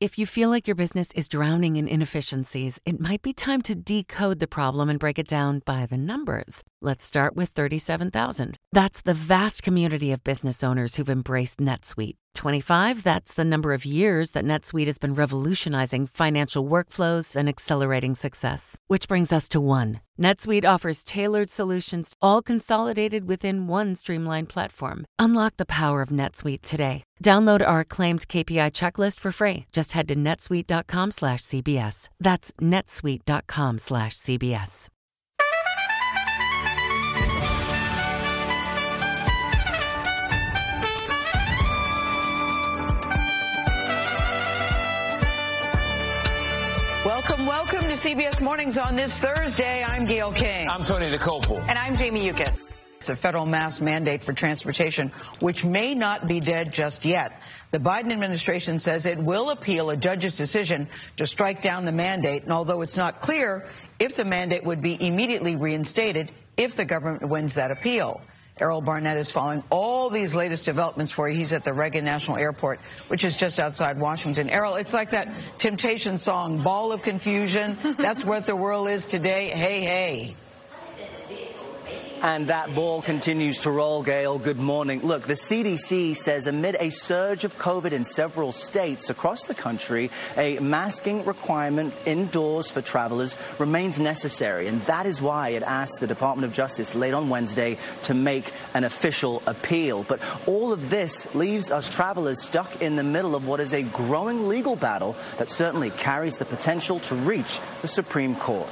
If you feel like your business is drowning in inefficiencies, it might be time to decode the problem and break it down by the numbers. Let's start with 37,000. That's the vast community of business owners who've embraced NetSuite. 25, that's the number of years that NetSuite has been revolutionizing financial workflows and accelerating success. Which brings us to one. NetSuite offers tailored solutions, all consolidated within one streamlined platform. Unlock the power of NetSuite today. Download our acclaimed KPI checklist for free. Just head to netsuite.com/cbs. That's netsuite.com/cbs. Welcome, to CBS Mornings on this Thursday. I'm Gail King. I'm Tony Dokoupil. And I'm Jamie Yuccas. It's a federal mask mandate for transportation, which may not be dead just yet. The Biden administration says it will appeal a judge's decision to strike down the mandate, and although it's not clear if the mandate would be immediately reinstated if the government wins that appeal. Errol Barnett is following all these latest developments for you. He's at the Reagan National Airport, which is just outside Washington. Errol, it's like that Temptation song, Ball of Confusion. That's what the world is today. Hey, hey. And that ball continues to roll, Gail. Good morning. Look, the CDC says amid a surge of COVID in several states across the country, a masking requirement indoors for travelers remains necessary. And that is why it asked the Department of Justice late on Wednesday to make an official appeal. But all of this leaves us travelers stuck in the middle of what is a growing legal battle that certainly carries the potential to reach the Supreme Court.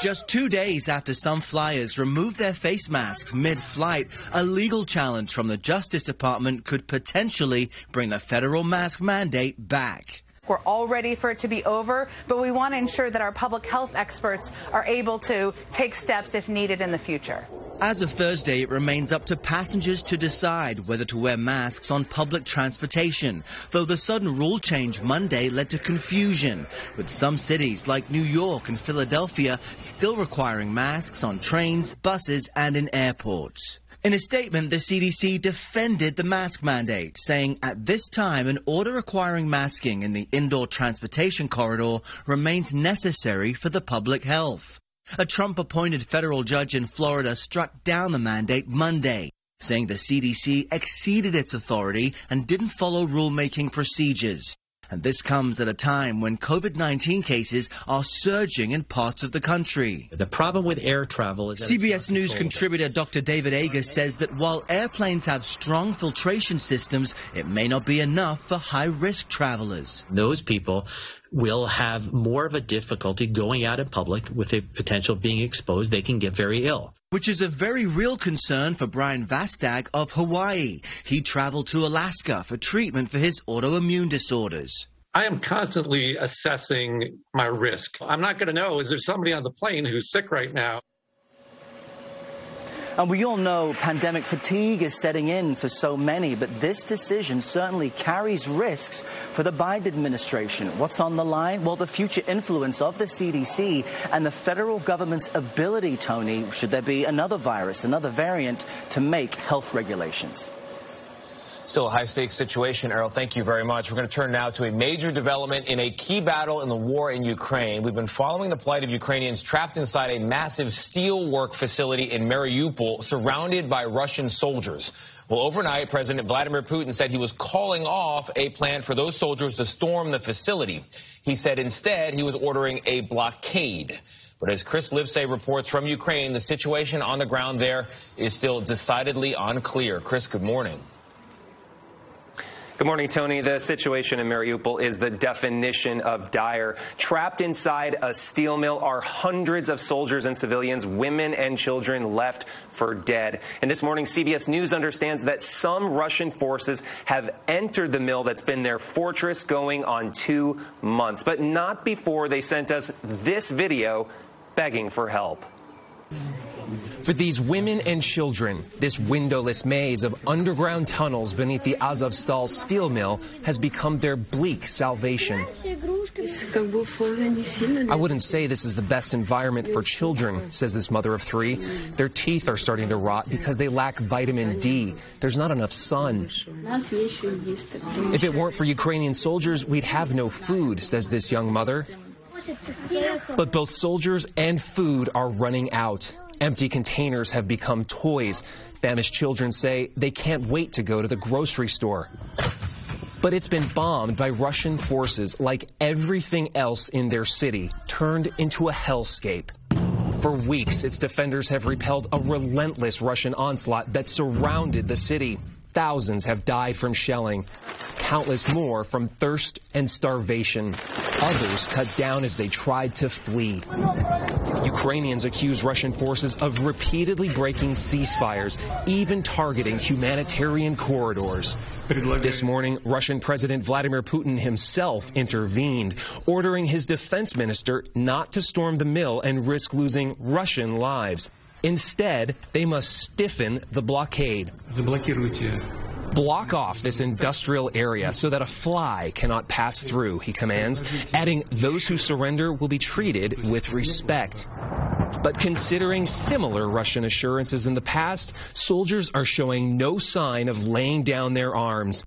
Just two days after some flyers removed their face masks mid flight, a legal challenge from the Justice Department could potentially bring the federal mask mandate back. We're all ready for it to be over, but we want to ensure that our public health experts are able to take steps if needed in the future. As of Thursday, it remains up to passengers to decide whether to wear masks on public transportation, though the sudden rule change Monday led to confusion, with some cities like New York and Philadelphia still requiring masks on trains, buses, and in airports. In a statement, the CDC defended the mask mandate, saying at this time an order requiring masking in the indoor transportation corridor remains necessary for the public health. A Trump appointed federal judge in Florida struck down the mandate Monday, saying the CDC exceeded its authority and didn't follow rulemaking procedures. And this comes at a time when COVID 19 cases are surging in parts of the country. The problem with air travel is. CBS News contributor Dr. David Agus says that while airplanes have strong filtration systems, it may not be enough for high risk travelers. Those people will have more of a difficulty going out in public with the potential of being exposed. They can get very ill. Which is a very real concern for Brian Vastag of Hawaii. He traveled to Alaska for treatment for his autoimmune disorders. I am constantly assessing my risk. I'm not going to know is there somebody on the plane who's sick right now? And we all know pandemic fatigue is setting in for so many, but this decision certainly carries risks for the Biden administration. What's on the line? Well, the future influence of the CDC and the federal government's ability, Tony, should there be another virus, another variant, to make health regulations. Still a high stakes situation, Errol. Thank you very much. We're going to turn now to a major development in a key battle in the war in Ukraine. We've been following the plight of Ukrainians trapped inside a massive steelwork facility in Mariupol, surrounded by Russian soldiers. Well, overnight, President Vladimir Putin said he was calling off a plan for those soldiers to storm the facility. He said instead he was ordering a blockade. But as Chris Livesay reports from Ukraine, the situation on the ground there is still decidedly unclear. Chris, good morning. Good morning, Tony. The situation in Mariupol is the definition of dire. Trapped inside a steel mill are hundreds of soldiers and civilians, women and children left for dead. And this morning, CBS News understands that some Russian forces have entered the mill that's been their fortress going on two months, but not before they sent us this video begging for help. For these women and children, this windowless maze of underground tunnels beneath the Azovstal steel mill has become their bleak salvation. I wouldn't say this is the best environment for children, says this mother of three. Their teeth are starting to rot because they lack vitamin D. There's not enough sun. If it weren't for Ukrainian soldiers, we'd have no food, says this young mother. But both soldiers and food are running out. Empty containers have become toys. Famished children say they can't wait to go to the grocery store. But it's been bombed by Russian forces like everything else in their city, turned into a hellscape. For weeks, its defenders have repelled a relentless Russian onslaught that surrounded the city. Thousands have died from shelling, countless more from thirst and starvation. Others cut down as they tried to flee. Ukrainians accuse Russian forces of repeatedly breaking ceasefires, even targeting humanitarian corridors. This morning, Russian President Vladimir Putin himself intervened, ordering his defense minister not to storm the mill and risk losing Russian lives. Instead, they must stiffen the blockade. Block off this industrial area so that a fly cannot pass through, he commands, adding those who surrender will be treated with respect. But considering similar Russian assurances in the past, soldiers are showing no sign of laying down their arms.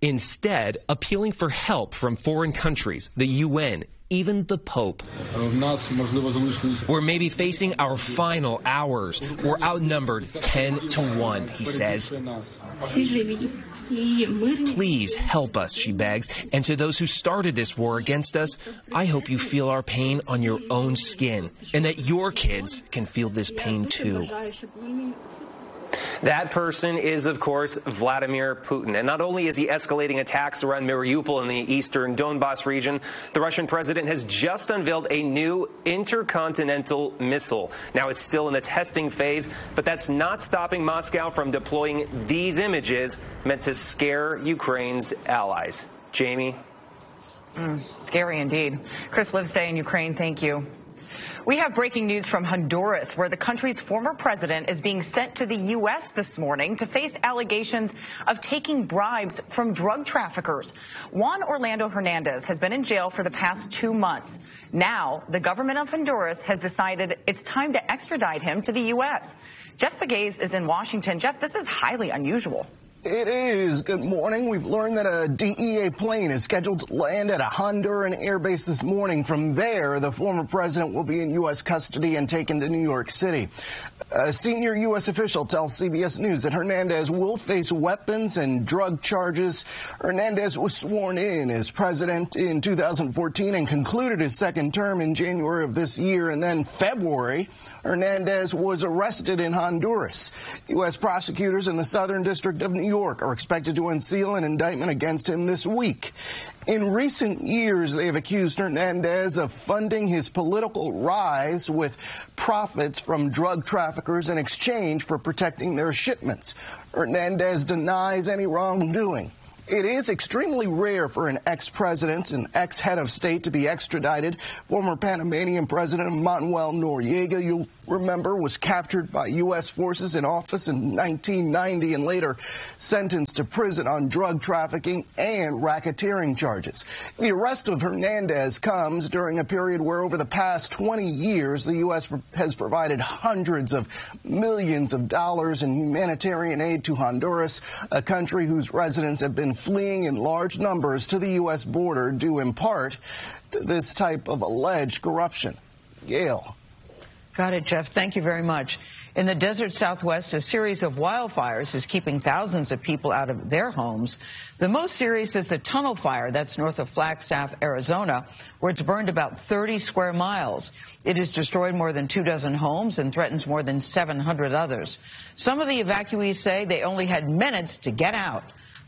Instead, appealing for help from foreign countries, the UN, even the Pope. We're maybe facing our final hours. We're outnumbered 10 to 1, he says. Please help us, she begs. And to those who started this war against us, I hope you feel our pain on your own skin and that your kids can feel this pain too. That person is, of course, Vladimir Putin. And not only is he escalating attacks around Mariupol in the eastern Donbass region, the Russian president has just unveiled a new intercontinental missile. Now, it's still in the testing phase, but that's not stopping Moscow from deploying these images meant to scare Ukraine's allies. Jamie? Mm, scary indeed. Chris Livesay in Ukraine, thank you. We have breaking news from Honduras, where the country's former president is being sent to the U.S. this morning to face allegations of taking bribes from drug traffickers. Juan Orlando Hernandez has been in jail for the past two months. Now, the government of Honduras has decided it's time to extradite him to the U.S. Jeff Pegues is in Washington. Jeff, this is highly unusual. It is. Good morning. We've learned that a DEA plane is scheduled to land at a Honduran airbase this morning. From there, the former president will be in U.S. custody and taken to New York City. A senior U.S. official tells CBS News that Hernandez will face weapons and drug charges. Hernandez was sworn in as president in 2014 and concluded his second term in January of this year. And then February, Hernandez was arrested in Honduras. U.S. prosecutors in the Southern District of New York are expected to unseal an indictment against him this week. In recent years, they have accused Hernandez of funding his political rise with profits from drug traffickers in exchange for protecting their shipments. Hernandez denies any wrongdoing. It is extremely rare for an ex-president and ex-head of state to be extradited. Former Panamanian President Manuel Noriega, you'll remember, was captured by U.S. forces in office in 1990 and later sentenced to prison on drug trafficking and racketeering charges. The arrest of Hernandez comes during a period where over the past 20 years, the U.S. has provided hundreds of millions of dollars in humanitarian aid to Honduras, a country whose residents have been fleeing in large numbers to the U.S. border due in part to this type of alleged corruption. Gail. Got it, Jeff. Thank you very much. In the desert southwest, a series of wildfires is keeping thousands of people out of their homes. The most serious is the tunnel fire that's north of Flagstaff, Arizona, where it's burned about 30 square miles. It has destroyed more than two dozen homes and threatens more than 700 others. Some of the evacuees say they only had minutes to get out.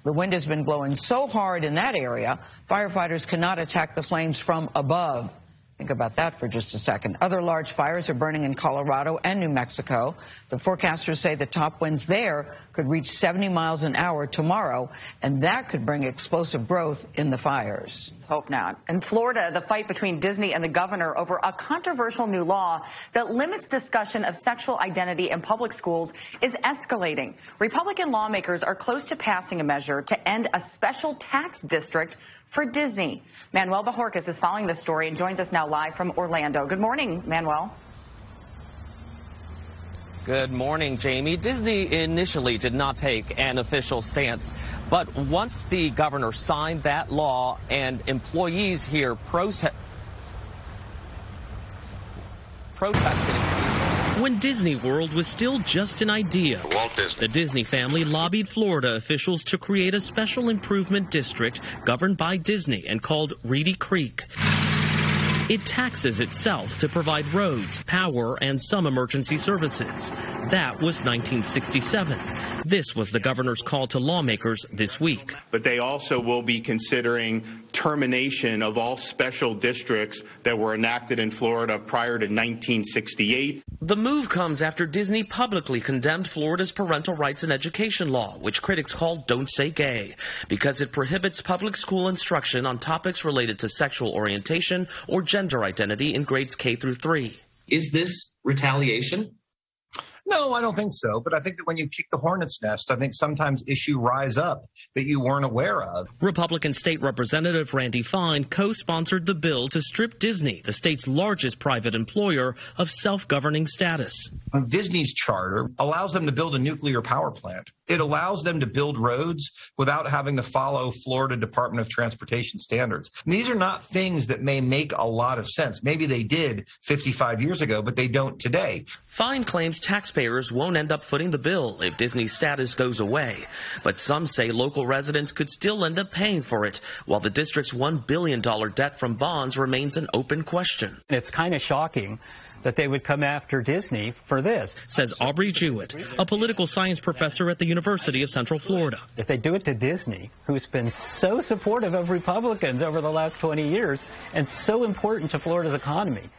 The wind has been blowing so hard in that area, firefighters cannot attack the flames from above. Think about that for just a second. Other large fires are burning in Colorado and New Mexico. The forecasters say the top winds there could reach 70 miles an hour tomorrow, and that could bring explosive growth in the fires. Let's hope not. In Florida, the fight between Disney and the governor over a controversial new law that limits discussion of sexual identity in public schools is escalating. Republican lawmakers are close to passing a measure to end a special tax district for Disney. Manuel Bojorquez is following this story and joins us now live from Orlando. Good morning, Manuel. Good morning, Jamie. Disney initially did not take an official stance, but once the governor signed that law and employees here prote protested when Disney World was still just an idea. The Disney family lobbied Florida officials to create a special improvement district governed by Disney and called Reedy Creek. It taxes itself to provide roads, power, and some emergency services. That was 1967. This was the governor's call to lawmakers this week. But they also will be considering termination of all special districts that were enacted in Florida prior to 1968. The move comes after Disney publicly condemned Florida's parental rights and education law, which critics call Don't Say Gay, because it prohibits public school instruction on topics related to sexual orientation or gender gender identity in grades K through 3. Is this retaliation? No, I don't think so. But I think that when you kick the hornet's nest, I think sometimes issues rise up that you weren't aware of. Republican State Representative Randy Fine co sponsored the bill to strip Disney, the state's largest private employer, of self governing status. Disney's charter allows them to build a nuclear power plant. It allows them to build roads without having to follow Florida Department of Transportation standards. And these are not things that may make a lot of sense. Maybe they did 55 years ago, but they don't today. Fine claims taxpayers won't end up footing the bill if Disney's status goes away. But some say local residents could still end up paying for it, while the district's $1 billion debt from bonds remains an open question. It's kind of shocking that they would come after Disney for this. Says Aubrey Jewett, a political science professor at the University of Central Florida. If they do it to Disney, who's been so supportive of Republicans over the last 20 years and so important to Florida's economy,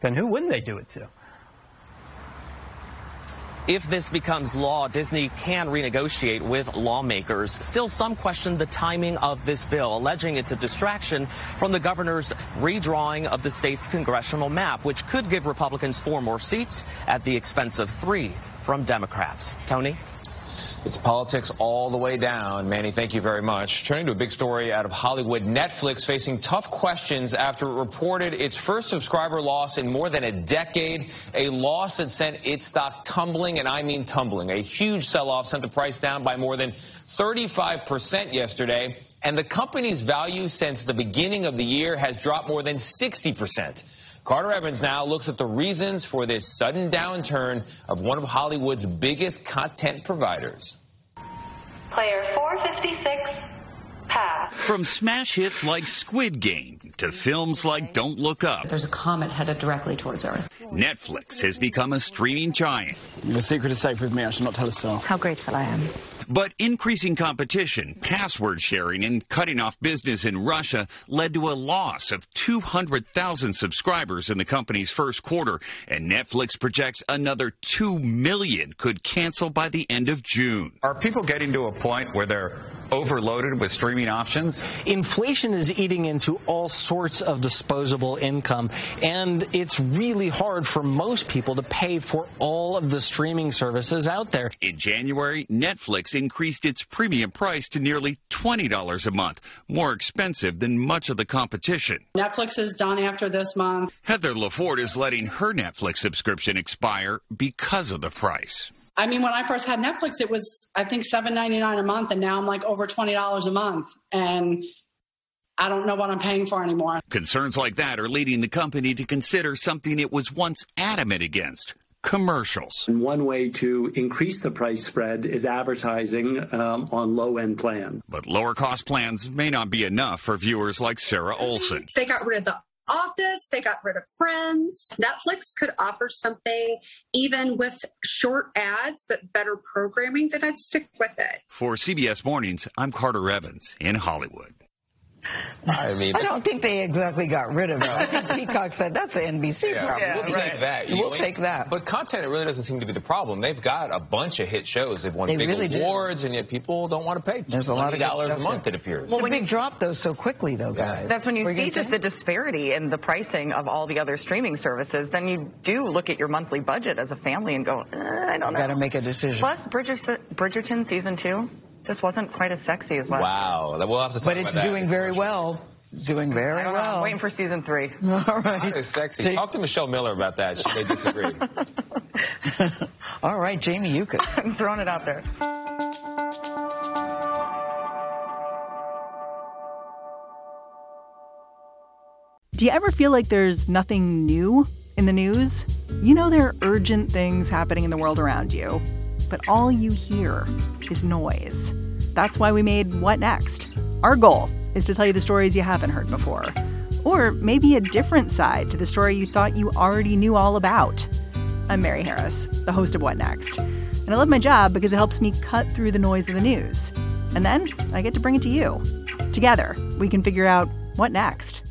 then who wouldn't they do it to? If this becomes law, Disney can renegotiate with lawmakers. Still, some question the timing of this bill, alleging it's a distraction from the governor's redrawing of the state's congressional map, which could give Republicans four more seats at the expense of three from Democrats. Tony? It's politics all the way down. Manny, thank you very much. Turning to a big story out of Hollywood, Netflix facing tough questions after it reported its first subscriber loss in more than a decade, a loss that sent its stock tumbling, and I mean tumbling. A huge sell-off sent the price down by more than 35% yesterday, and the company's value since the beginning of the year has dropped more than 60%. Carter Evans now looks at the reasons for this sudden downturn of one of Hollywood's biggest content providers. Player 456, pass. From smash hits like Squid Game to films like Don't Look Up. There's a comet headed directly towards Earth. Netflix has become a streaming giant. The secret is safe with me. I should not tell a soul. How grateful I am. But increasing competition, password sharing, and cutting off business in Russia led to a loss of 200,000 subscribers in the company's first quarter, and Netflix projects another 2 million could cancel by the end of June. Are people getting to a point where they're overloaded with streaming options? Inflation is eating into all sorts of disposable income, and it's really hard for most people to pay for all of the streaming services out there. In January, Netflix increased its premium price to nearly $20 a month, more expensive than much of the competition. Netflix is done after this month. Heather LaFord is letting her Netflix subscription expire because of the price. I mean, when I first had Netflix, it was I think seven ninety nine a month, and now I'm like over twenty dollars a month, and I don't know what I'm paying for anymore. Concerns like that are leading the company to consider something it was once adamant against. Commercials. One way to increase the price spread is advertising um, on low end plan. But lower cost plans may not be enough for viewers like Sarah Olson. They got rid of the Office, they got rid of Friends. Netflix could offer something even with short ads, but better programming, then I'd stick with it. For CBS Mornings, I'm Carter Evans in Hollywood. I mean, I don't think they exactly got rid of it. I think Peacock said that's an NBC Yeah, problem. we'll take that. You We'll know, take that. But content, it really doesn't seem to be the problem. They've got a bunch of hit shows. They've won They big really do. awards, and yet people don't want to pay There's a lot of dollars a month. there. It appears. Well, a big drop those so quickly though, guys. That's when you Were see gonna just say? the disparity in the pricing of all the other streaming services. Then you do look at your monthly budget as a family and go, eh, I don't know. Got to make a decision. Plus, Bridgerton, Bridgerton season two just wasn't quite as sexy as last. Wow, we'll have to talk about. But about it's that. doing very well. It's doing very I don't know. well. I'm waiting for season three. All right. That is sexy. Talk to Michelle Miller about that. She may disagree. All right, Jamie Yuccas. I'm throwing it out there. Do you ever feel like there's nothing new in the news? You know there are urgent things happening in the world around you, but all you hear is noise. That's why we made What Next? Our goal is to tell you the stories you haven't heard before, or maybe a different side to the story you thought you already knew all about. I'm Mary Harris, the host of What Next, and I love my job because it helps me cut through the noise of the news. And then I get to bring it to you. Together, we can figure out what next.